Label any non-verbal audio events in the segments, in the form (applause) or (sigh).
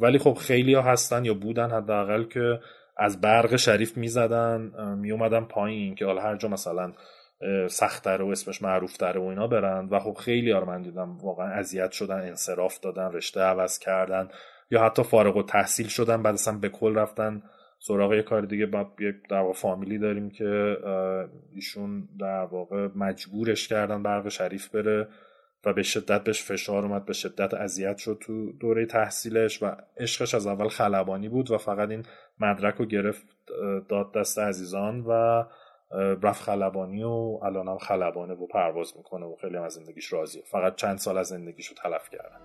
ولی خب خیلی ها هستن یا بودن حداقل که از برق شریف می‌زدن میومدن پایین که حالا هر جا مثلا سختتره و اسمش معروفتره و اینا برن. و خب خیلی ها من دیدم واقعا اذیت شدن انصراف دادن رشته عوض کردن یا حتی فارغ و تحصیل شدن بعد اصلا به کل رفتن سراغ یه کار دیگه. بعد یک در واقع فامیلی داریم که ایشون در واقع مجبورش کردن برق شریف بره. و به شدت بهش فشار اومد به شدت اذیت شد تو دوره تحصیلش و عشقش از اول خلبانی بود و فقط این مدرک رو گرفت داد دست عزیزان و رفت خلبانی و الان خلبانه و پرواز می‌کنه و خیلی هم از زندگیش راضیه فقط چند سال از زندگیش رو تلف کردن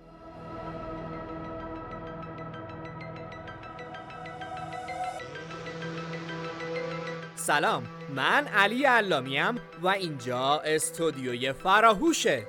سلام من علی علامیم و اینجا استودیوی فراهوشه.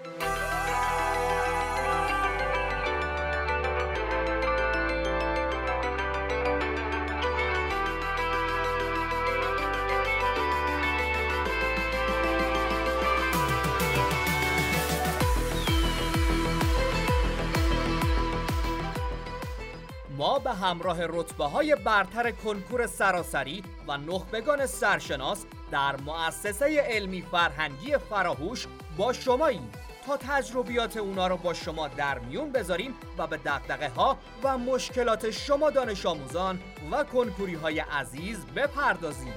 همراه رتبه های برتر کنکور سراسری و نخبگان سرشناس در مؤسسه علمی فرهنگی فراهوش با شماییم تا تجربیات اونا رو با شما در میون بذاریم و به دقدقه ها و مشکلات شما دانش آموزان و کنکوری های عزیز بپردازیم.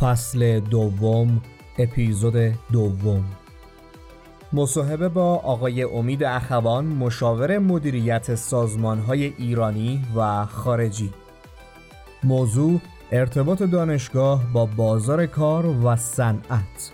فصل دوم اپیزود دوم. مصاحبه با آقای امید اخوان مشاور مدیریت سازمانهای ایرانی و خارجی. موضوع ارتباط دانشگاه با بازار کار و صنعت.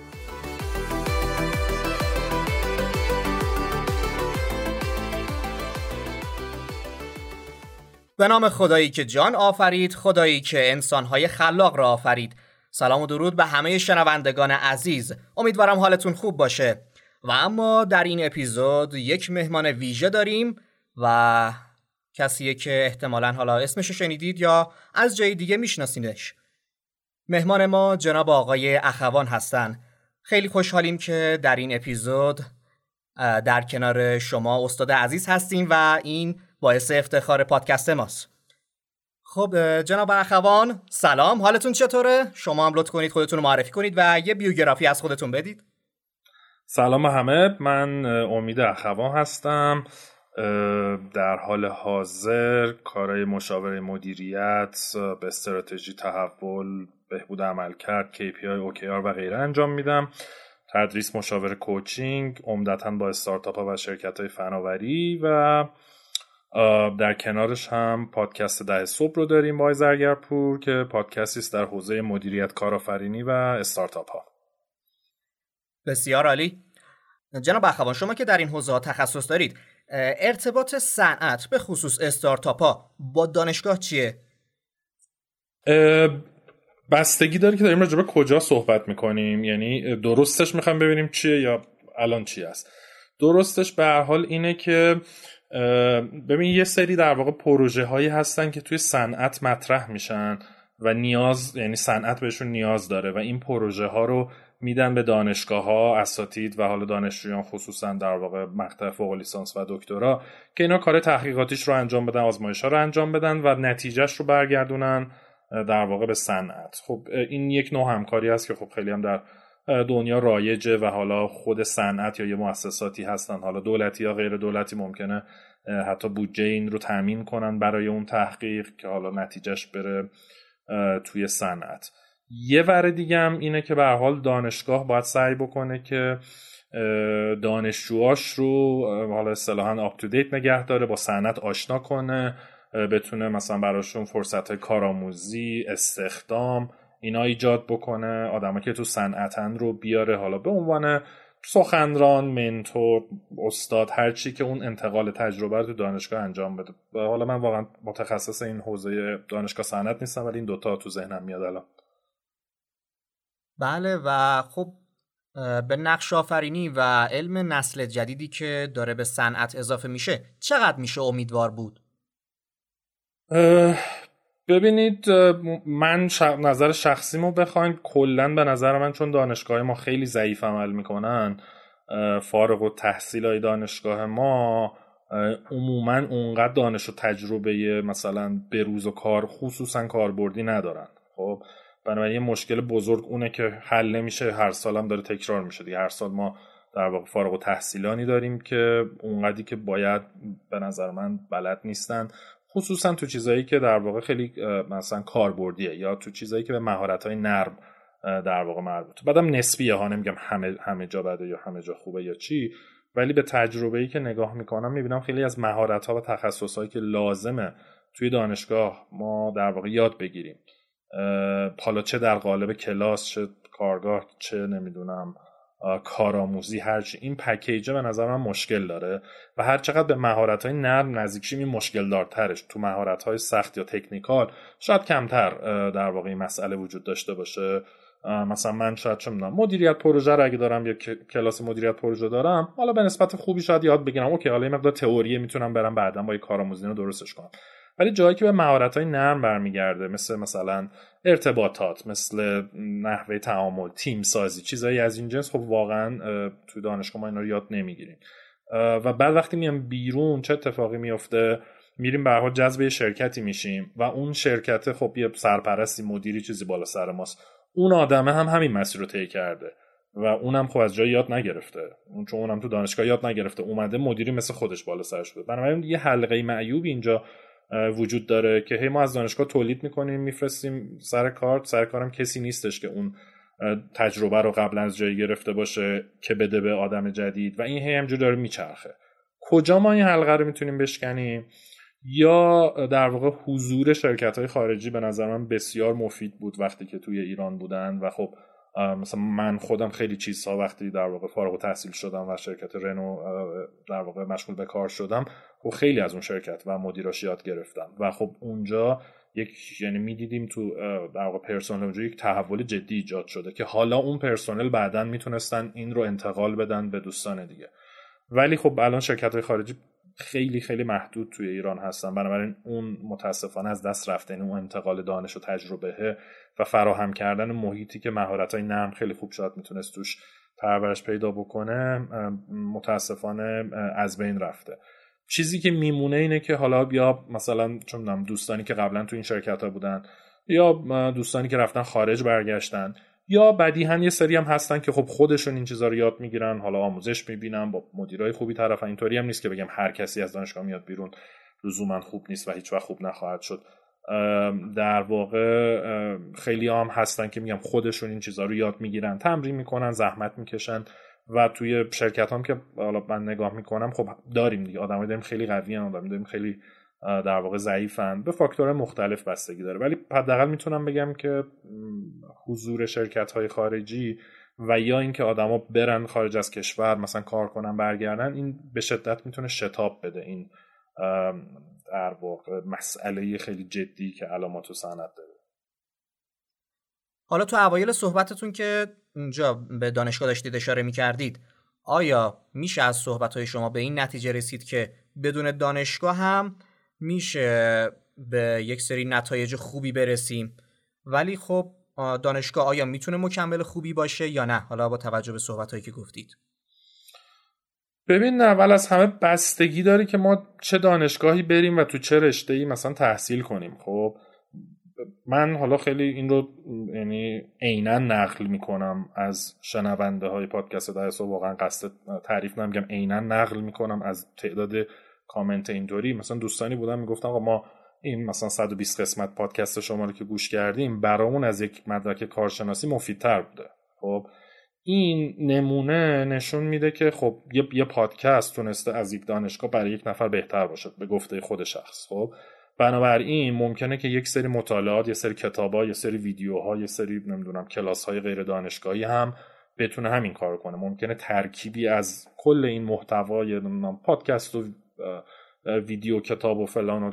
به نام خدایی که جان آفرید خدایی که انسانهای خلاق را آفرید. سلام و درود به همه شنوندگان عزیز. امیدوارم حالتون خوب باشه. و اما در این اپیزود یک مهمان ویژه داریم و کسیه که احتمالا حالا اسمش شنیدید یا از جای دیگه میشناسینش. مهمان ما جناب آقای اخوان هستن. خیلی خوشحالیم که در این اپیزود در کنار شما استاد عزیز هستیم و این باعث افتخار پادکست ماست. خب جناب اخوان سلام. حالتون چطوره؟ شما هم لطف کنید خودتون رو معرفی کنید و یه بیوگرافی از خودتون بدید. سلام همه من امید اخوان هستم. در حال حاضر کارهای مشاوره مدیریت به استراتژی تحول بهبود عمل کرد KPI, OKR و غیره انجام میدم. تدریس مشاور کوچینگ عمدتا با استارتاپ ها و شرکت های فناوری و در کنارش هم پادکست ده صبح رو داریم با زرگرپور که پادکستی است در حوزه مدیریت کارآفرینی و استارتاپ ها. بسیار عالی. جناب اخوان شما که در این حوزه ها تخصص دارید ارتباط صنعت به خصوص استارتاپ ها با دانشگاه چیه؟ بستگی داره که داریم راجع به کجا صحبت می‌کنیم. یعنی درستش می‌خوام ببینیم چیه یا الان چی است. درستش به هر حال اینه که ببین یه سری در واقع پروژه هایی هستن که توی صنعت مطرح میشن و نیاز یعنی صنعت بهشون نیاز داره و این پروژه ها رو میدن به دانشگاه ها اساتید و حالا دانشجویان خصوصا در واقع مقطع فوق لیسانس و دکترا که اینا کار تحقیقاتیش رو انجام بدن آزمایش ها رو انجام بدن و نتیجهش رو برگردونن در واقع به صنعت. خب این یک نوع همکاری است که خب خیلی هم در دنیا رایجه و حالا خود صنعت یا یه مؤسساتی هستن. حالا دولتی یا غیر دولتی ممکنه حتی بودجه این رو تامین کنن برای اون تحقیق که حالا نتیجهش بره توی صنعت. یه ور دیگه هم اینه که به حال دانشگاه باید سعی بکنه که دانشجوهاش رو حالا اصطلاحا آپ تو دیت نگه داره با صنعت آشنا کنه بتونه مثلا براشون فرصت کارآموزی استخدام اینا ایجاد بکنه آدمایی که تو صنعتن رو بیاره حالا به عنوان سخنران منتور استاد هر چی که اون انتقال تجربه رو تو دانشگاه انجام بده. حالا من واقعا متخصص این حوزه دانشگاه صنعت نیستم ولی این دوتا تو ذهنم میاد الان. بله و خب به نقش آفرینی و علم نسل جدیدی که داره به صنعت اضافه میشه چقدر میشه امیدوار بود؟ ببینید من نظر شخصیمو بخواین کلا به نظر من چون دانشگاه ما خیلی ضعیف عمل می‌کنن فارغ و تحصیل های دانشگاه ما عموما اونقدر دانش و تجربه مثلا به روز و کار خصوصا کاربردی ندارن. خب بنابراین مشکل بزرگ اونه که حل نمیشه هر سال هم داره تکرار میشه دیگه. هر سال ما در واقع فارغ و تحصیلانی داریم که اونقدری که باید به نظر من بلد نیستن. خصوصا تو چیزایی که در واقع خیلی مثلا کاربردیه یا تو چیزایی که به مهارت های نرم در واقع مربوط بعدم نسبیه ها نمیگم همه همه جا بده یا همه جا خوبه یا چی ولی به تجربه ای که نگاه می‌کنم می‌بینم خیلی از مهارت ها و تخصص هایی که لازمه توی دانشگاه ما در واقع یاد بگیریم. حالا چه در قالب کلاس چه کارگاه چه نمی‌دونم کارآموزی هرچی این پکیجه به نظر من مشکل داره و هر چقدر به مهارت های نرم نزدیک این مشکل دارترش تو مهارت های سخت یا تکنیکال شاید کمتر در واقع این مسئله وجود داشته باشه. مثلا من شاید چه می‌دونم مدیریت پروژه رو اگه دارم یا کلاس مدیریت پروژه دارم حالا به نسبت خوبی شاید یاد بگیرم. اوکی حالا این مقدار تئوری می‌تونم برم بعدا با کارآموزی رو درستش کنم. ولی جایی که به مهارت های نرم برمیگرده مثل مثلا ارتباطات مثل نحوه تعامل تیم سازی چیزایی از این جنس خب واقعا تو دانشگاه ما اینا رو یاد نمی‌گیریم. و بعد وقتی میام بیرون چه اتفاقی میفته میریم به حال جذب شرکتی میشیم و اون شرکت خب یه سرپرستی مدیری چیزی بالا سر ماست. اون آدمه هم همین مسیر رو طی کرده و اونم خب از جای یاد نگرفته. اون چون اونم تو دانشگاه یاد نگرفته. اومده مدیری مثل خودش بالا سر شده بنابراین یه حلقه معیوب اینجا وجود داره که هی ما از دانشگاه تولید می‌کنیم میفرستیم سر کار. سر کارم کسی نیستش که اون تجربه رو قبلا از جایی گرفته باشه که بده به آدم جدید و این هی همجور داره میچرخه. کجا ما این حلقه رو می‌تونیم بشکنیم؟ یا در واقع حضور شرکت های خارجی به نظر من بسیار مفید بود وقتی که توی ایران بودن و خب مثلا من خودم خیلی چیزها وقتی در واقع فارغ و تحصیل شدم و شرکت رنو در واقع مشغول به کار شدم خب خیلی از اون شرکت و مدیراش یاد گرفتم. و خب اونجا یک یعنی می‌دیدیم تو در واقع پرسنل یک تحول جدی ایجاد شده که حالا اون پرسنل بعدا می‌تونستن این رو انتقال بدن به دوستان دیگه. ولی خب الان شرکت های خارجی خیلی خیلی محدود توی ایران هستن. بنابراین اون متاسفانه از دست رفته یعنی اون انتقال دانش و تجربه و فراهم کردن محیطی که مهارت های نرم خیلی خوب شاید می‌تونست توش پرورش پیدا بکنه متاسفانه از بین رفته. چیزی که میمونه اینه که حالا یا مثلا چون دوستانی که قبلا تو این شرکت ها بودن یا دوستانی که رفتن خارج برگشتن یا بدیهن یه سری هم هستن که خب خودشون این چیزا رو یاد می‌گیرن حالا آموزش می‌بینن با مدیرای خوبی طرف اینطوری هم نیست که بگم هر کسی از دانشگاه میاد بیرون لزوما خوب نیست و هیچ وقت خوب نخواهد شد. در واقع خیلی هم هستن که میگم خودشون این چیزها رو یاد می‌گیرن تمرین می‌کنن زحمت می‌کشن و توی شرکت هم که حالا من نگاه می‌کنم خب داریم دیگه آدمایی داریم خیلی قوی آدم داریم خیلی در واقع ضعیفن. به فاکتور مختلف بستگی داره. ولی حداقل می‌تونم بگم که حضور شرکت های خارجی و یا اینکه آدما برن خارج از کشور مثلا کار کنن برگردن این به شدت می‌تونه شتاب بده. این در واقع مسئله خیلی جدی که علامات و سند داره حالا تو اوایل صحبتتون که اونجا به دانشگاه داشتید اشاره می‌کردید آیا میشه از صحبت شما به این نتیجه رسید که بدون دانشگاه هم میشه به یک سری نتایج خوبی برسیم. ولی خب دانشگاه آیا می‌تونه مکمل خوبی باشه یا نه؟ حالا با توجه به صحبت هایی که گفتید. ببین اول از همه بستگی داره که ما چه دانشگاهی بریم و تو چه رشته ای مثلا تحصیل کنیم. خب من حالا خیلی این رو یعنی عینا نقل می‌کنم از شنونده های پادکست در واقعا قصد تعریف نمیگم عینا نقل می‌کنم از تعداد کامنت اینطوری. مثلا دوستانی بودن می‌گفتن آقا ما این مثلا 120 قسمت پادکست شما رو که گوش کردیم برامون از یک مدرک کارشناسی مفیدتر بوده. خب این نمونه نشون میده که خب یه, یه پادکست تونسته از یک دانشگاه برای یک نفر بهتر باشد به گفته خود شخص. خب بنابراین ممکنه که یک سری مطالعات یه سری کتابا یه سری ویدیوها یه سری نمی‌دونم کلاس های غیر دانشگاهی هم بتونه همین کار کنه. ممکنه ترکیبی از کل این محتوای پادکست و ویدیو کتاب و فلان و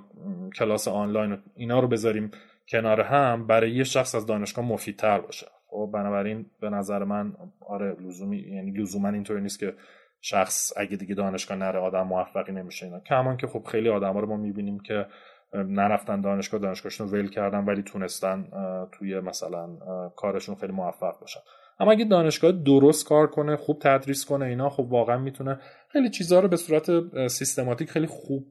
کلاس آنلاین و اینا رو بذاریم کنار هم برای یه شخص از دانشگاه مفیدتر باشه. خب بنابراین به نظر من آره لزومی یعنی لزوما اینطوری نیست که شخص اگه دیگه دانشگاه نره آدم موفقی نمیشه اینا. کمان که خب خیلی آدما رو ما می‌بینیم که نرفتن دانشگاه دانشگاهشون ول کردن ولی تونستن توی مثلا کارشون خیلی موفق باشن. اما اگه دانشگاه درست کار کنه خوب تدریس کنه اینا خب واقعا می‌تونه خیلی چیزها رو به صورت سیستماتیک خیلی خوب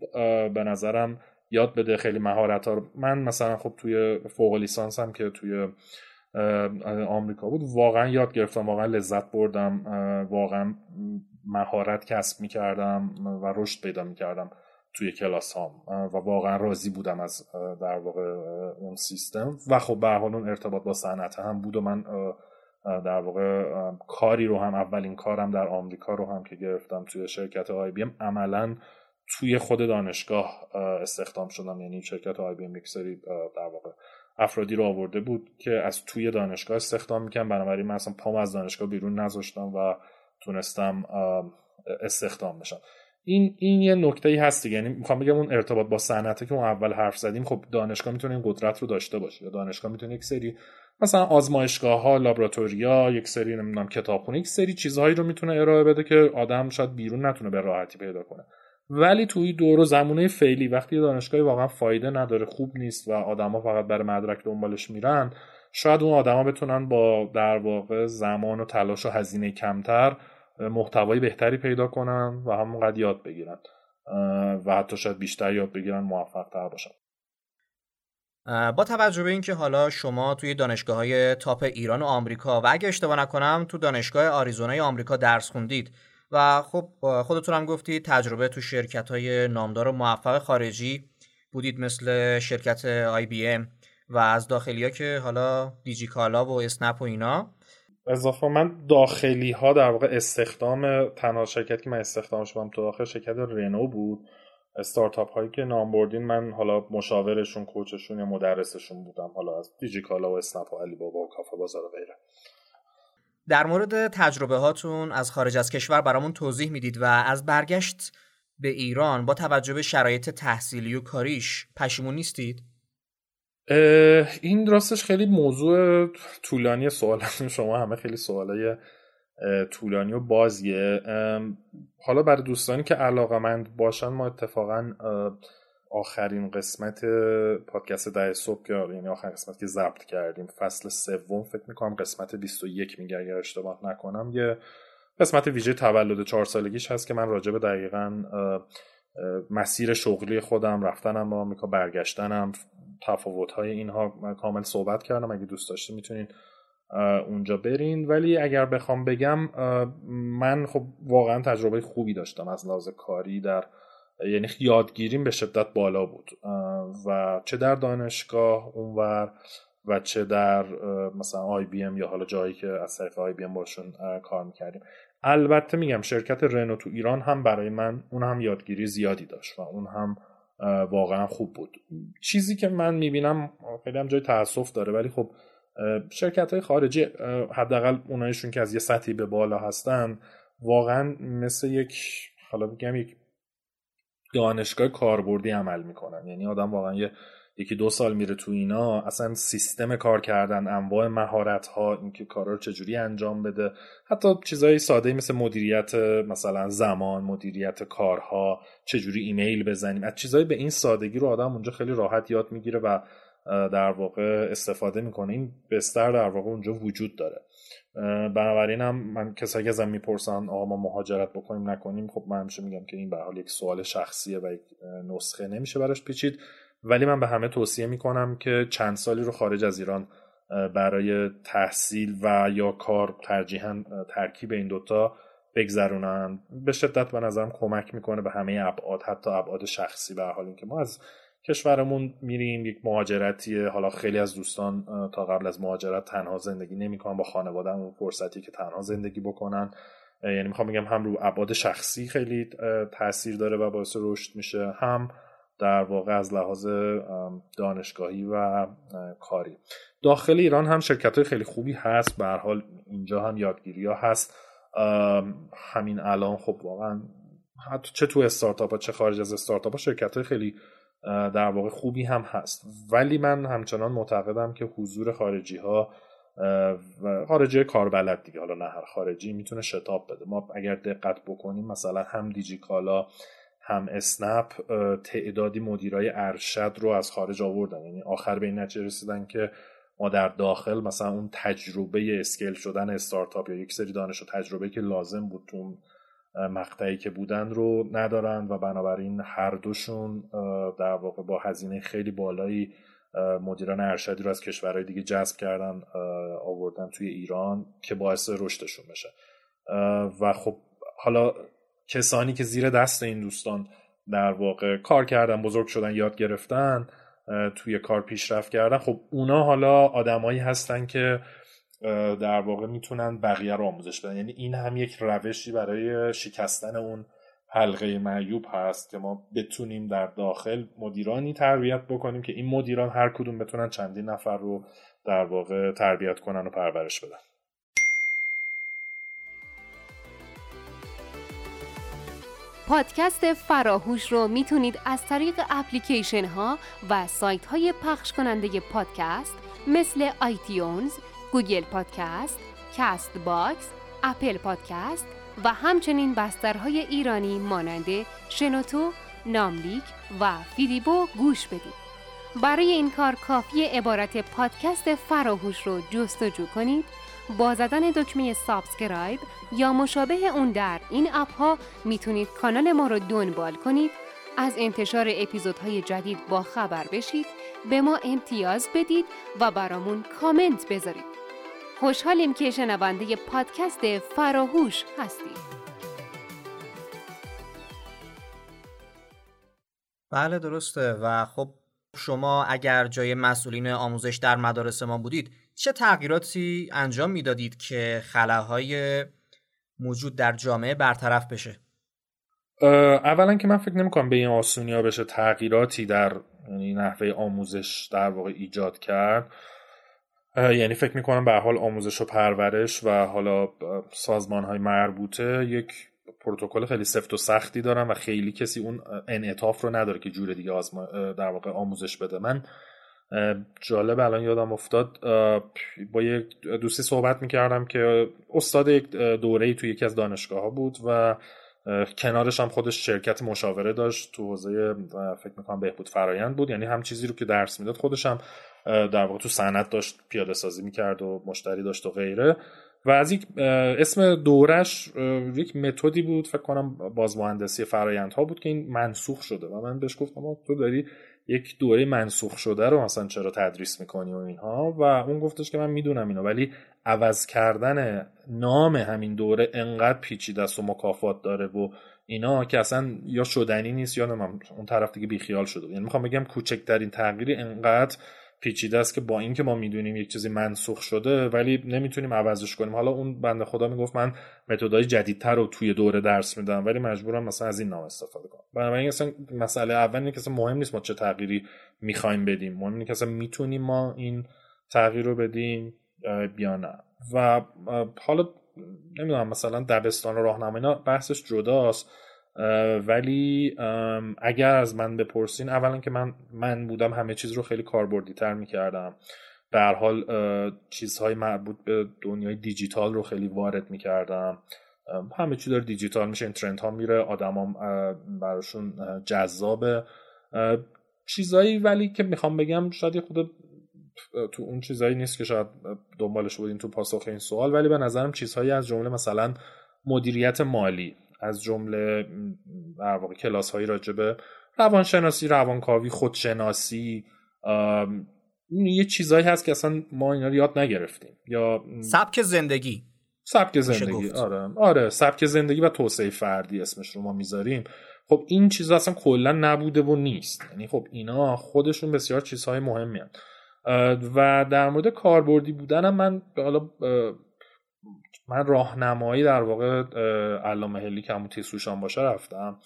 به نظرم یاد بده خیلی مهارت ها رو. من مثلا خب توی فوق لیسانس هم که توی آمریکا بود واقعا یاد گرفتم واقعا لذت بردم واقعا مهارت کسب می‌کردم و رشد پیدا می‌کردم توی کلاس هام و واقعا راضی بودم از در واقع اون سیستم. و خب به حال اون ارتباط با صنعت هم بود و من در واقع کاری رو هم اولین کارم در آمریکا رو هم که گرفتم توی شرکت IBM عملا توی خود دانشگاه استخدام شدم. یعنی شرکت IBM یک سری در واقع افرادی رو آورده بود که از توی دانشگاه استخدام می‌کنن بنابراین من اصلا پام از دانشگاه بیرون نذاشتم و تونستم استخدام بشم. این این یه نکته ای هست یعنی می‌خوام بگم اون ارتباط با صنعته که اون اول حرف زدیم خب دانشگاه می‌تونه این قدرت رو داشته باشه. یا دانشگاه می‌تونه یک سری مثلا آزمایشگاه ها لابراتوریا یک سری نمی‌دونم کتابخونه یک سری چیزهایی رو می‌تونه ارائه بده که آدم شاید بیرون نتونه به راحتی پیدا کنه. ولی توی دور و زمونه فعلی وقتی دانشگاهی واقعا فایده نداره خوب نیست و آدما فقط برای مدرک دنبالش میرن شاید اون آدما بتونن با در واقع زمان و تلاش و هزینه کمتر محتوای بهتری پیدا کنن و همونقدر یاد بگیرن و حتی شاید بیشتر یاد بگیرن موفق تر باشن. با توجه به اینکه حالا شما توی دانشگاه های تاپ ایران و آمریکا و اگه اشتباه نکنم تو دانشگاه آریزونای آمریکا درس خوندید و خب خودتون هم گفتید تجربه تو شرکت های نامدار و موفق خارجی بودید مثل شرکت آی بی ام و از داخلی ها که حالا دیجی کالا و اسنپ و اینا. اضافه من داخلی ها در واقع استخدام تنها شرکت که من استخدام شدم تو داخل شرکت رنو بود. استارتاپ هایی که نام بردین من حالا مشاورشون کوچشون یا مدرسشون بودم. حالا از دیجیکالا و اسنپ و علی بابا و کافه بازار و غیره. در مورد تجربه هاتون از خارج از کشور برامون توضیح می‌دید و از برگشت به ایران با توجه به شرایط تحصیلی و کاریش پشیمون نیستید؟ این راستش خیلی موضوع طولانی سوال. (laughs) شما همه خیلی سوالای طولانی و بازیه. حالا برای دوستانی که علاقمند باشن ما اتفاقا آخرین قسمت پادکست ده صبح که یعنی آخرین قسمت که ضبط کردیم فصل سوم فکر می‌کنم قسمت 21 میگه اگر اشتباه نکنم. یه قسمت ویژه تولد چهار سالگیش هست که من راجع به دقیقا مسیر شغلی خودم رفتنم به آمریکا برگشتنم تفاوت های اینها کامل صحبت کردم. اگه دوست داشته می‌تونین اونجا برین. ولی اگر بخوام بگم من خب واقعا تجربه خوبی داشتم از لحاظ کاری در یعنی یادگیریم به شدت بالا بود. و چه در دانشگاه اونور و چه در مثلا آی بی ام یا حالا جایی که از طریق آی بی ام باشون کار می‌کردیم. البته میگم شرکت رنو تو ایران هم برای من اون هم یادگیری زیادی داشت و اون هم واقعا خوب بود. چیزی که من می‌بینم خیلی هم جای تاسف داره ولی خب شرکت های خارجی حداقل اونایشون که از یه سطحی به بالا هستن واقعا مثل یک حالا بگم یک دانشگاه کاربردی عمل می‌کنن. یعنی آدم واقعا یه یکی دو سال میره تو اینا اصلا سیستم کار کردن انواع مهارت ها اینکه کارا رو چجوری انجام بده. حتی چیزهای ساده مثل مدیریت مثلا زمان مدیریت کارها چجوری ایمیل بزنیم. از چیزهای به این سادگی رو آدم اونجا خیلی راحت یاد می‌گیره و در واقع استفاده می‌کنه. این بستر در واقع اونجا وجود داره. بنابراین هم من کسایی که ازم می‌پرسن آقا ما مهاجرت بکنیم نکنیم خب من همیشه میگم که این به حال یک سوال شخصیه و یک نسخه نمیشه براش پیچید. ولی من به همه توصیه می‌کنم که چند سالی رو خارج از ایران برای تحصیل و یا کار ترجیحا ترکیب این دوتا بگذرونن. به شدت به نظرم کمک می‌کنه به همه ابعاد حتی ابعاد شخصی. به حال اینکه ما از کشورمون میریم یک مهاجرتی حالا خیلی از دوستان تا قبل از مهاجرت تنها زندگی نمی‌کنن. با خانواده اون فرصتی که تنها زندگی بکنن. یعنی می‌خوام بگم هم رو ابعاد شخصی خیلی تاثیر داره و باعث رشد میشه. هم در واقع از لحاظ دانشگاهی و کاری. داخل ایران هم شرکت های خیلی خوبی هست. به حال اینجا هم یادگیری ها هست. همین الان خب واقعا حتی چه تو استارتاپ ها چه خارج از استارتاپ ها شرکت های خیلی در واقع خوبی هم هست. ولی من همچنان معتقدم که حضور خارجی ها خارجی کاربلد دیگه. حالا نه هر خارجی می‌تونه شتاب بده. ما اگر دقت بکنیم مثلا هم دیجیکالا هم اسنپ تعدادی مدیرای ارشد رو از خارج آوردن. یعنی آخر به این نتیجه رسیدن که ما در داخل مثلا اون تجربه اسکیل شدن استارتاپ یا یک سری دانش و تجربه که لازم بود تو مقطعی که بودن رو ندارن و بنابراین هر دوشون در واقع با هزینه خیلی بالایی مدیران ارشدی رو از کشورهای دیگه جذب کردن آوردن توی ایران که باعث رشدشون بشه. و خب حالا کسانی که زیر دست این دوستان در واقع کار کردن بزرگ شدن یاد گرفتن توی کار پیشرفت کردن خب اونا حالا آدمایی هستن که در واقع می‌تونن بقیه رو آموزش بدن. یعنی این هم یک روشی برای شکستن اون حلقه معیوب هست که ما بتونیم در داخل مدیرانی تربیت بکنیم که این مدیران هر کدوم بتونن چندین نفر رو در واقع تربیت کنن و پرورش بدن. پادکست فراهوش رو می‌تونید از طریق اپلیکیشن ها و سایت های پخش کننده پادکست مثل iTunes، Google Podcast، Castbox، Apple Podcast و همچنین بسترهای ایرانی مانند شنوتو، ناملیک و فیدیبو گوش بدید. برای این کار کافیه عبارت پادکست فراهوش رو جستجو کنید با زدن دکمه subscribe یا مشابه اون در این اپ ها می‌تونید کانال ما رو دنبال کنید از انتشار اپیزودهای جدید با خبر بشید به ما امتیاز بدید و برامون کامنت بذارید خوشحالیم که شنونده پادکست فراهوش هستید بله درسته. و خب شما اگر جای مسئولین آموزش در مدارس ما بودید چه تغییراتی انجام می‌دادید که خلاهای موجود در جامعه برطرف بشه؟ اولا که من فکر نمی‌کنم به این آسونی ها بشه تغییراتی در یعنی نحوه آموزش در واقع ایجاد کرد. یعنی فکر می‌کنم به حال آموزش و پرورش و حالا سازمان های مربوطه یک پروتکل خیلی سفت و سختی دارن و خیلی کسی اون انعطاف رو نداره که جور دیگه در واقع آموزش بده. من جالب الان یادم افتاد با یک دوستی صحبت می‌کردم که استاد یک دوره توی یکی از دانشگاه ها بود و کنارش هم خودش شرکت مشاوره داشت تو حوزه فکر می‌کنم بهبود فرایند بود. یعنی هم چیزی رو که درس می‌داد خودش هم در واقع تو صنعت داشت پیاده سازی می‌کرد و مشتری داشت و غیره. و از یک اسم دورش یک متدی بود فکر کنم بازمهندسی فرایندها بود که این منسوخ شده. و من بهش گفتم تو داری یک دوره منسوخ شده رو مثلا چرا تدریس می‌کنی و اینها؟ و اون گفتش که من می‌دونم اینو ولی عوض کردن نام همین دوره انقدر پیچیده است و مکافات داره و اینا که اصلا یا شدنی نیست یا اون طرف دیگه بیخیال شده. یعنی می‌خوام بگم کوچکترین تغییری انقدر پیچیده است که با اینکه ما می‌دونیم یک چیزی منسوخ شده ولی نمی‌تونیم عوضش کنیم. حالا اون بنده خدا می‌گفت من متدای جدیدتر رو توی دوره درس میدم ولی مجبورم مثلا از این نام استفاده کنم. بنابراین اصلا مسئله اول اینه که مهم نیست ما چه تغییری می‌خوایم بدیم. مهم اینه که اصلا می‌تونیم ما این تغییر رو بدیم یا نه. و حالا نمی‌دونم مثلا دبستان و راهنمایی بحثش جداست. ولی اگر از من بپرسین اولا که من من بودم همه چیز رو خیلی کاربردی تر می‌کردم. به هر حال چیزهای مربوط به دنیای دیجیتال رو خیلی وارد می‌کردم. همه چی داره دیجیتال میشه این ترند ها میره آدمام براشون جذابه. چیزایی ولی که می‌خوام بگم شاید خود تو اون چیزایی نیست که شاید دنبالش بودین تو پاسخ این سوال ولی به نظرم چیزهایی از جمله مثلا مدیریت مالی. از جمله در واقع کلاس هایی راجع به روانشناسی روانکاوی خودشناسی یه چیزایی هست که اصلا ما اینا رو یاد نگرفتیم. یا سبک زندگی. سبک زندگی آره. آره سبک زندگی و توسعه فردی اسمش رو ما می‌ذاریم. خب این چیزا اصلا کلا نبوده و نیست. یعنی خب اینا خودشون بسیار چیزهای مهمی هست. و در مورد کاربردی بودنم من حالا من راهنمایی در واقع علامه هلی که همون تیسوشان باشه رفتم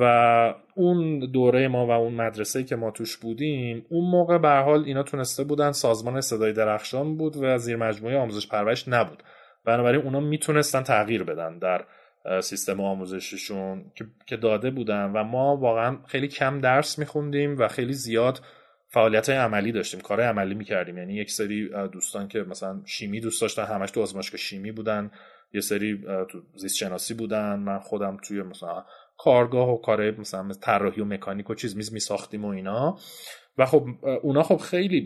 و اون دوره ما و اون مدرسه که ما توش بودیم اون موقع به حال اینا تونسته بودن سازمان صدای درخشان بود و زیر مجموعه آموزش پرورش نبود. بنابراین اونا می‌تونستن تغییر بدن در سیستم آموزششون که داده بودن و ما واقعا خیلی کم درس میخوندیم و خیلی زیاد فعالیت های عملی داشتیم کار عملی می‌کردیم. یعنی یک سری دوستان که مثلا شیمی دوست داشتن همش تو آزمایشگاه شیمی بودن. یه سری تو زیست شناسی بودن. من خودم توی مثلا کارگاه و کار مثلا طراحی و مکانیک و چیز میز میساختیم و اینا. و خب اونا خب خیلی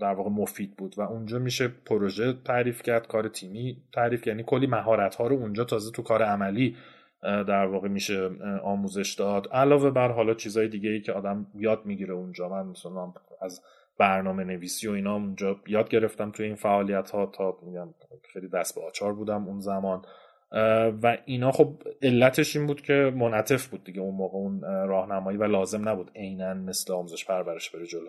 در واقع مفید بود و اونجا میشه پروژه تعریف کرد کار تیمی تعریف یعنی کلی مهارت ها رو اونجا تازه تو کار عملی در واقع میشه آموزش داد. علاوه بر حالا چیزای دیگه ای که آدم یاد می‌گیره اونجا من مثلا از برنامه نویسی و اینا اونجا یاد گرفتم توی این فعالیت ها تا میگم خیلی دست به آچار بودم اون زمان. و اینا خب علتش این بود که منعطف بود دیگه اون موقع اون راهنمایی و لازم نبود عینا مثل آموزش پرورش بره جلو.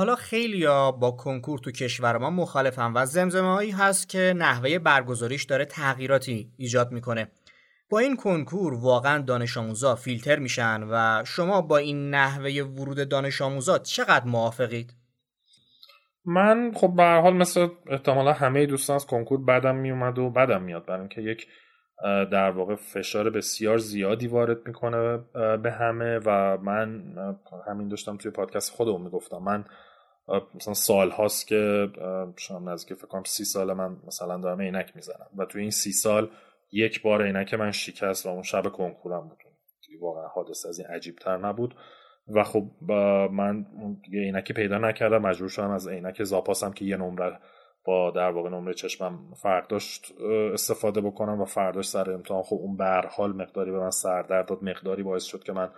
حالا خیلی با کنکور تو کشور ما مخالفن و زمزمه هایی هست که نحوه برگزاریش داره تغییراتی ایجاد می‌کنه با این کنکور واقعا دانش آموزا فیلتر میشن و شما با این نحوه ورود دانش آموزا چقدر موافقید؟ من خب به حال مثل احتمالا همه دوستان از کنکور بدم میومد و بدم میاد برای اینکه یک در واقع فشار بسیار زیادی وارد می‌کنه به همه و من همین داشتم توی پادکست خودمون می‌گفتم من مثلا سال هاست که شما نزدیک فکر کنم سی سال من مثلا دارم عینک می‌زنم. و توی این سی سال یک بار عینک من شکست و اون شب کنکورم بود. واقعا حادثه از این عجیب تر نبود. و خب من یه عینکی پیدا نکردم. مجبور شدم از عینک زاپاسم که یه نمره با در واقع نمره چشمم فرق داشت استفاده بکنم و فرداش سر امتحان. خب اون به حال مقداری به من سردرد داد. مقداری باعث شد که من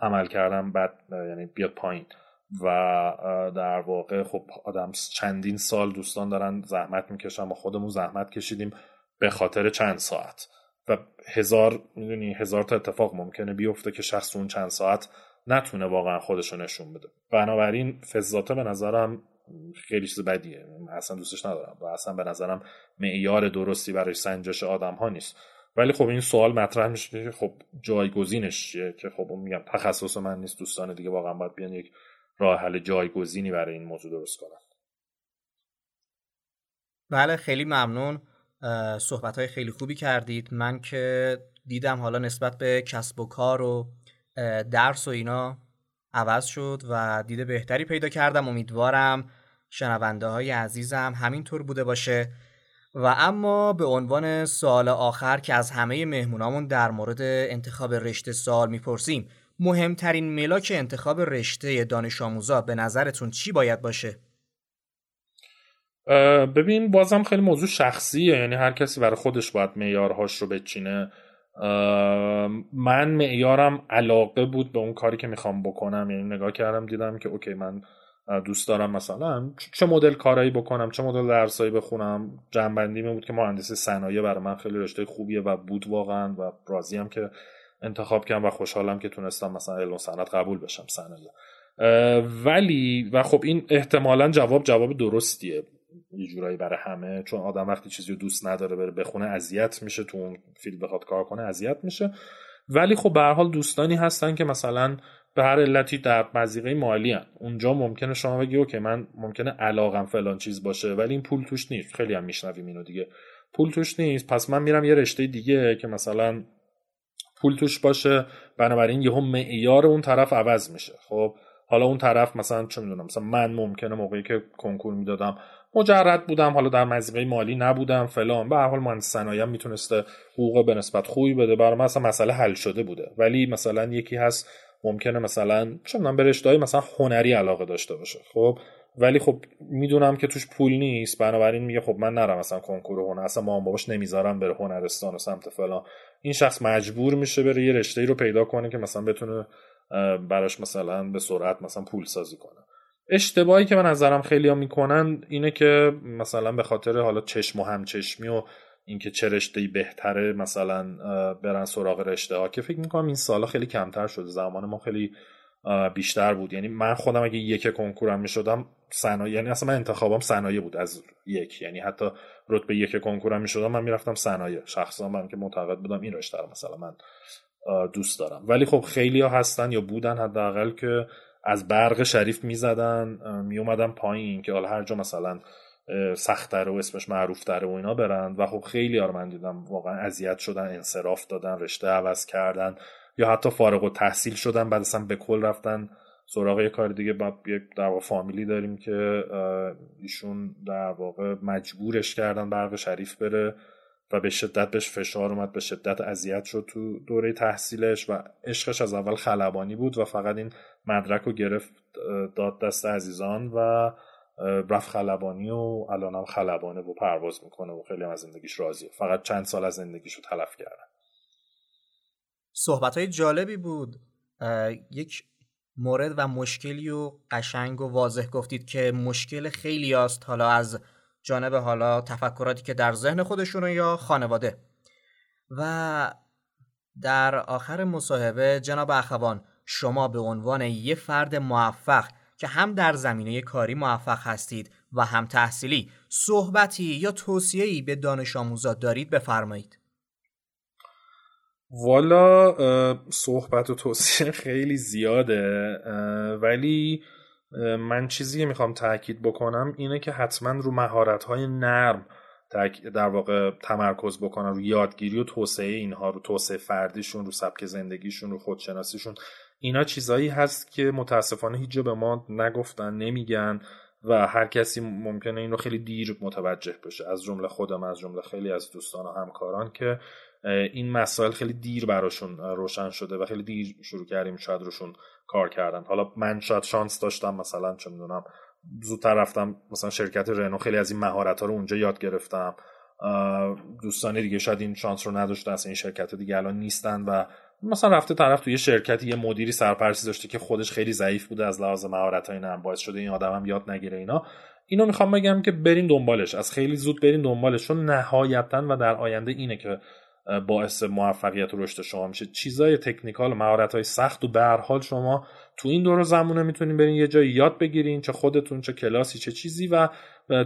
عمل کردم. بعد یعنی بیاد پایین. و در واقع خب آدم چندین سال دوستان دارن زحمت می‌کشن و خودمون زحمت کشیدیم به خاطر چند ساعت. و هزار می‌دونی هزار تا اتفاق ممکنه بیفته که شخص اون چند ساعت نتونه واقعا خودشو نشون بده. بنابراین فضاته به نظرم خیلی چیز بدیه. اصلا دوستش ندارم و اصلا به نظرم معیار درستی برای سنجش آدم ها نیست. ولی خب این سوال مطرح میشه که خب جایگزینش چیه؟ که خب میگم تخصص من نیست دوستان دیگه واقعا باید بیان یک راه حل جایگزینی برای این موضوع درست کنن بله خیلی ممنون. صحبت های خیلی خوبی کردید. من که دیدم حالا نسبت به کسب و کار و درس و اینا عوض شد و دید بهتری پیدا کردم. امیدوارم شنونده های عزیزم همینطور بوده باشه. و اما به عنوان سوال آخر که از همه مهمونامون در مورد انتخاب رشته سوال می‌پرسیم مهمترین ملاک انتخاب رشته دانش آموزا به نظرتون چی باید باشه؟ ببین بازم خیلی موضوع شخصیه یعنی هر کسی برای خودش باید معیارهاش رو بچینه. من معیارم علاقه بود به اون کاری که می‌خوام بکنم. یعنی نگاه کردم دیدم که اوکی من دوست دارم مثلا چه مدل کارایی بکنم چه مدل درسایی بخونم. جنبندی بود که مهندسی صنایع برای من خیلی رشته خوبیه و بود واقعا و راضیم که انتخاب کردم و خوشحالم که تونستم مثلا علم صنعت قبول بشم صنایع ولی و خب این احتمالا جواب جواب درستیه. یه جورایی برای همه چون آدم وقتی چیزی رو دوست نداره بره بخونه اذیت میشه تو اون field بخواد کار کنه اذیت میشه. ولی خب به حال دوستانی هستن که مثلا به هر علتی در مضیقه مالی هن. اونجا ممکنه شما بگی okay من ممکنه علاقم فلان چیز باشه ولی این پول توش نیست. خیلی هم میشنویم اینو دیگه. پول توش نیست. پس من میرم یه رشته دیگه که مثلا پول توش باشه. بنابراین یهو معیار اون طرف عوض میشه. خب حالا اون طرف مثلا چه می‌دونم مثلا من ممکنه موقعی که کنکور می‌دادم مجرد بودم حالا در مزیقه مالی نبودم فلان. به هر حال من صنایع می‌تونسته حقوق به نسبت خوبی بده. برای من اصلا مسئله حل شده بوده. ولی مثلا یکی هست ممکنه مثلا چه من به رشته مثلا هنری علاقه داشته باشه. خب ولی خب می‌دونم که توش پول نیست. بنابراین میگه خب من نرم مثلا کنکور هنر اصلا مام باباش نمی‌ذارم بره هنرستان و سمت فلان. این شخص مجبور میشه بره یه رشته ای رو پیدا کنه که مثلا بتونه براش مثلا به سرعت مثلا پول سازی کنه. اشتباهی که به نظرم خیلی ها می‌کنن اینه که مثلا به خاطر حالا چشم و همچشمی و اینکه چه رشته بهتره مثلا برن سراغ رشته ها که فکر می‌کنم این سالا خیلی کمتر شده. زمان ما خیلی بیشتر بود. یعنی من خودم اگه یک کنکورم می‌شدم صنایع یعنی اصلا من انتخابم صنایع بود از یک. یعنی حتی رتبه یک کنکورم می‌شدم من می‌رفتم صنایع شخصا من که معتقد بودم این رشته مثلا من دوست دارم. ولی خب خیلی ها هستن یا بودن حداقل که از برق شریف می‌زدن میومدن پایین که حالا هر جا مثلا سختتر و اسمش معروفتره و اینا برن. و خب خیلی ها من دیدم واقعا اذیت شدن انصراف دادن رشته عوض کردن. یا حتی فارغ و تحصیل شدن بعد اصلا به کل رفتن سراغ یه کار دیگه. با یک در واقع فامیلی داریم که ایشون در واقع مجبورش کردن برق شریف بره و به شدت بهش فشار اومد به شدت اذیت شد تو دوره تحصیلش و عشقش از اول خلبانی بود و فقط این مدرک رو گرفت داد دست عزیزان و رفت خلبانی و الان هم خلبانه و پرواز می‌کنه و خیلی هم از زندگیش راضیه. فقط چند سال از زندگیش رو تلف کردن. صحبت های جالبی بود. یک مورد و مشکلی و قشنگ و واضح گفتید که مشکل خیلی است حالا از جانب حالا تفکراتی که در ذهن خودشون یا خانواده. و در آخر مصاحبه جناب اخوان شما به عنوان یه فرد موفق که هم در زمینه کاری موفق هستید و هم تحصیلی صحبتی یا توصیه‌ای به دانش آموزا دارید بفرمایید. والا صحبت و توصیه (laughs) خیلی زیاده ولی من چیزی می‌خوام تاکید بکنم اینه که حتما رو مهارت های نرم در واقع تمرکز بکنن رو یادگیری و توسعه اینها رو توسعه فردیشون رو سبک زندگیشون رو خودشناسیشون. اینا چیزایی هست که متاسفانه هیچ به ما نگفتن نمیگن و هر کسی ممکنه این رو خیلی دیر متوجه بشه از جمله خودم از جمله خیلی از دوستان و همکاران که این مسائل خیلی دیر براشون روشن شده و خیلی دیر شروع کردیم شاید روشون کار کردن. حالا من شاید شانس داشتم مثلا چه می‌دونم زودتر رفتم مثلا شرکت رنو خیلی از این مهارت ها رو اونجا یاد گرفتم. دوستان دیگه شاید این شانس رو نداشته از این شرکت دیگه الان نیستن و مثلا رفته طرف توی شرکتی یه مدیری سرپرستی داشته که خودش خیلی ضعیف بوده از لحاظ مهارت های نرم. باعث شده این آدم هم یاد نگیره اینا. اینو می‌خوام بگم که برین دنبالش. از خیلی زود برین دنبالش. چون نهایتا و در آینده اینه که باعث موفقیت و رشد شما میشه. چیزای تکنیکال مهارت های سخت و به هر حال شما تو این دور زمونه می‌تونین برین یه جایی یاد بگیرین چه خودتون چه کلاسی چه چیزی و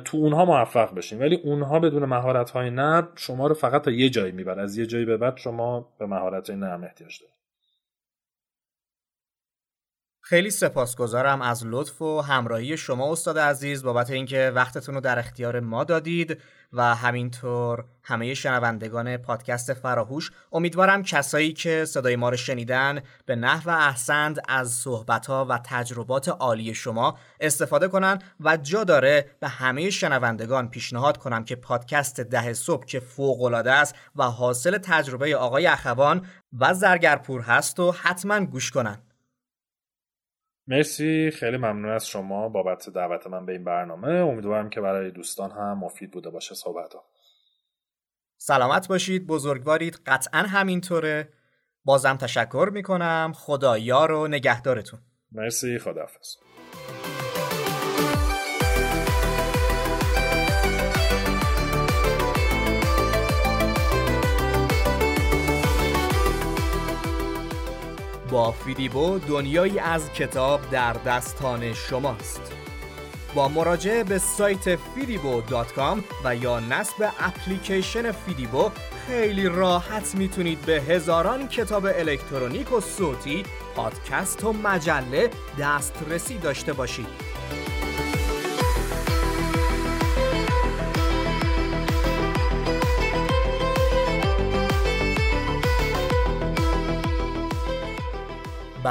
تو اونها موفق بشین. ولی اونها بدون مهارت های نرم شما رو فقط تا یه جایی میبر از یه جایی به بعد شما به مهارت های نرم احتیاج دارید خیلی سپاسگزارم از لطف و همراهی شما استاد عزیز بابت اینکه وقتتون رو در اختیار ما دادید و همینطور همه شنوندگان پادکست فراهوش. امیدوارم کسایی که صدای ما رو شنیدن به نحو احسند از صحبتها و تجربات عالی شما استفاده کنن و جا داره به همه شنوندگان پیشنهاد کنم که پادکست ده صبح که فوقالعاده است و حاصل تجربه آقای اخوان و زرگرپور هست و حتما گوش کنن. مرسی خیلی ممنون از شما بابت دعوت من به این برنامه. امیدوارم که برای دوستان هم مفید بوده باشه صحبت ها. سلامت باشید بزرگوارید. قطعا همینطوره. بازم تشکر می‌کنم. خدا یار و نگهدارتون. مرسی خداحافظ. با فیدیبو دنیایی از کتاب در دستان شماست با مراجعه به سایت fidibo.com و یا نصب اپلیکیشن فیدیبو خیلی راحت می‌تونید به هزاران کتاب الکترونیک و صوتی، پادکست و مجله دسترسی داشته باشید.